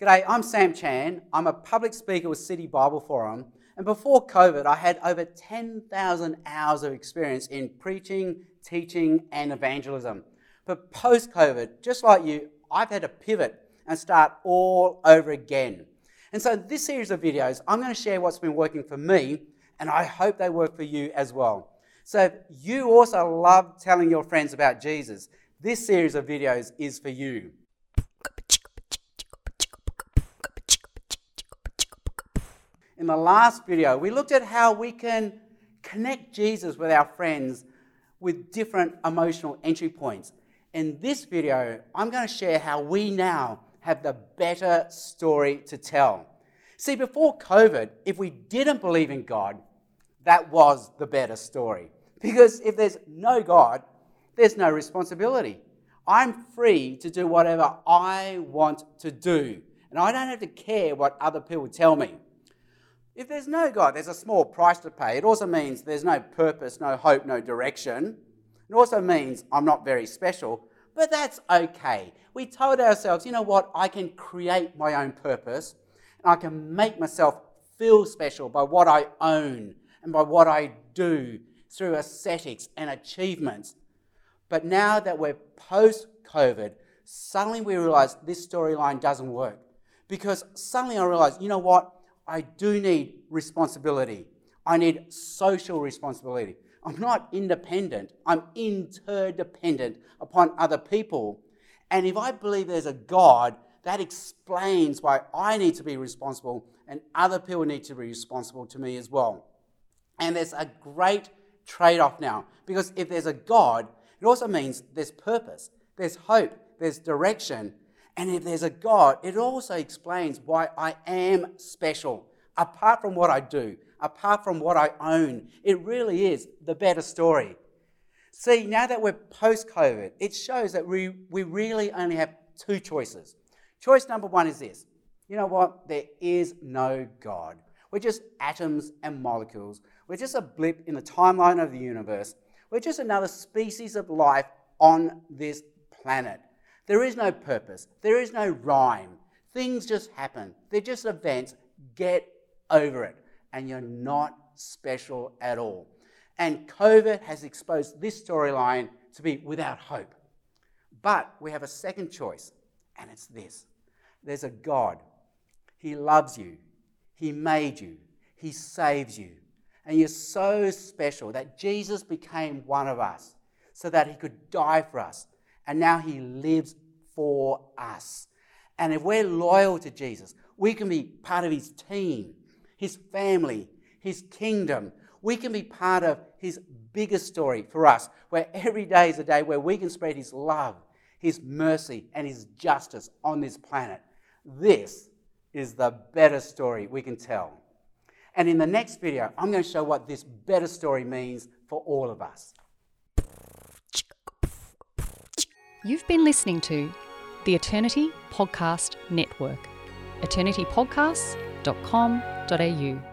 G'day, I'm Sam Chan. I'm a public speaker with City Bible Forum. And before COVID, I had over 10,000 hours of experience in preaching, teaching, and evangelism. But post COVID, just like you, I've had to pivot and start all over again. And so, this series of videos, I'm going to share what's been working for me, and I hope they work for you as well. So, if you also love telling your friends about Jesus, this series of videos is for you. In the last video, we looked at how we can connect Jesus with our friends with different emotional entry points. In this video, I'm going to share how we now have the better story to tell. See, before COVID, if we didn't believe in God, that was the better story. Because if there's no God, there's no responsibility. I'm free to do whatever I want to do, and I don't have to care what other people tell me. If there's no God, there's a small price to pay. It also means there's no purpose, no hope, no direction. It also means I'm not very special, but that's okay. We told ourselves, you know what, I can create my own purpose and I can make myself feel special by what I own and by what I do through aesthetics and achievements. But now that we're post COVID, suddenly we realize this storyline doesn't work. Because suddenly I realize, you know what? I do need responsibility. I need social responsibility. I'm not independent, I'm interdependent upon other people. And if I believe there's a God, that explains why I need to be responsible and other people need to be responsible to me as well. And there's a great trade off now because if there's a God, it also means there's purpose, there's hope, there's direction, and if there's a God, it also explains why I am special. Apart from what I do, apart from what I own, it really is the better story. See, now that we're post COVID, it shows that we, we really only have two choices. Choice number one is this you know what? There is no God. We're just atoms and molecules. We're just a blip in the timeline of the universe. We're just another species of life on this planet. There is no purpose, there is no rhyme. Things just happen, they're just events. Get over it. And you're not special at all. And COVID has exposed this storyline to be without hope. But we have a second choice, and it's this there's a God. He loves you, He made you, He saves you. And you're so special that Jesus became one of us so that He could die for us and now He lives for us. And if we're loyal to Jesus, we can be part of His team, His family, His kingdom. We can be part of His biggest story for us, where every day is a day where we can spread His love, His mercy, and His justice on this planet. This is the better story we can tell. And in the next video, I'm going to show what this better story means for all of us. You've been listening to the Eternity Podcast Network, eternitypodcasts.com.au.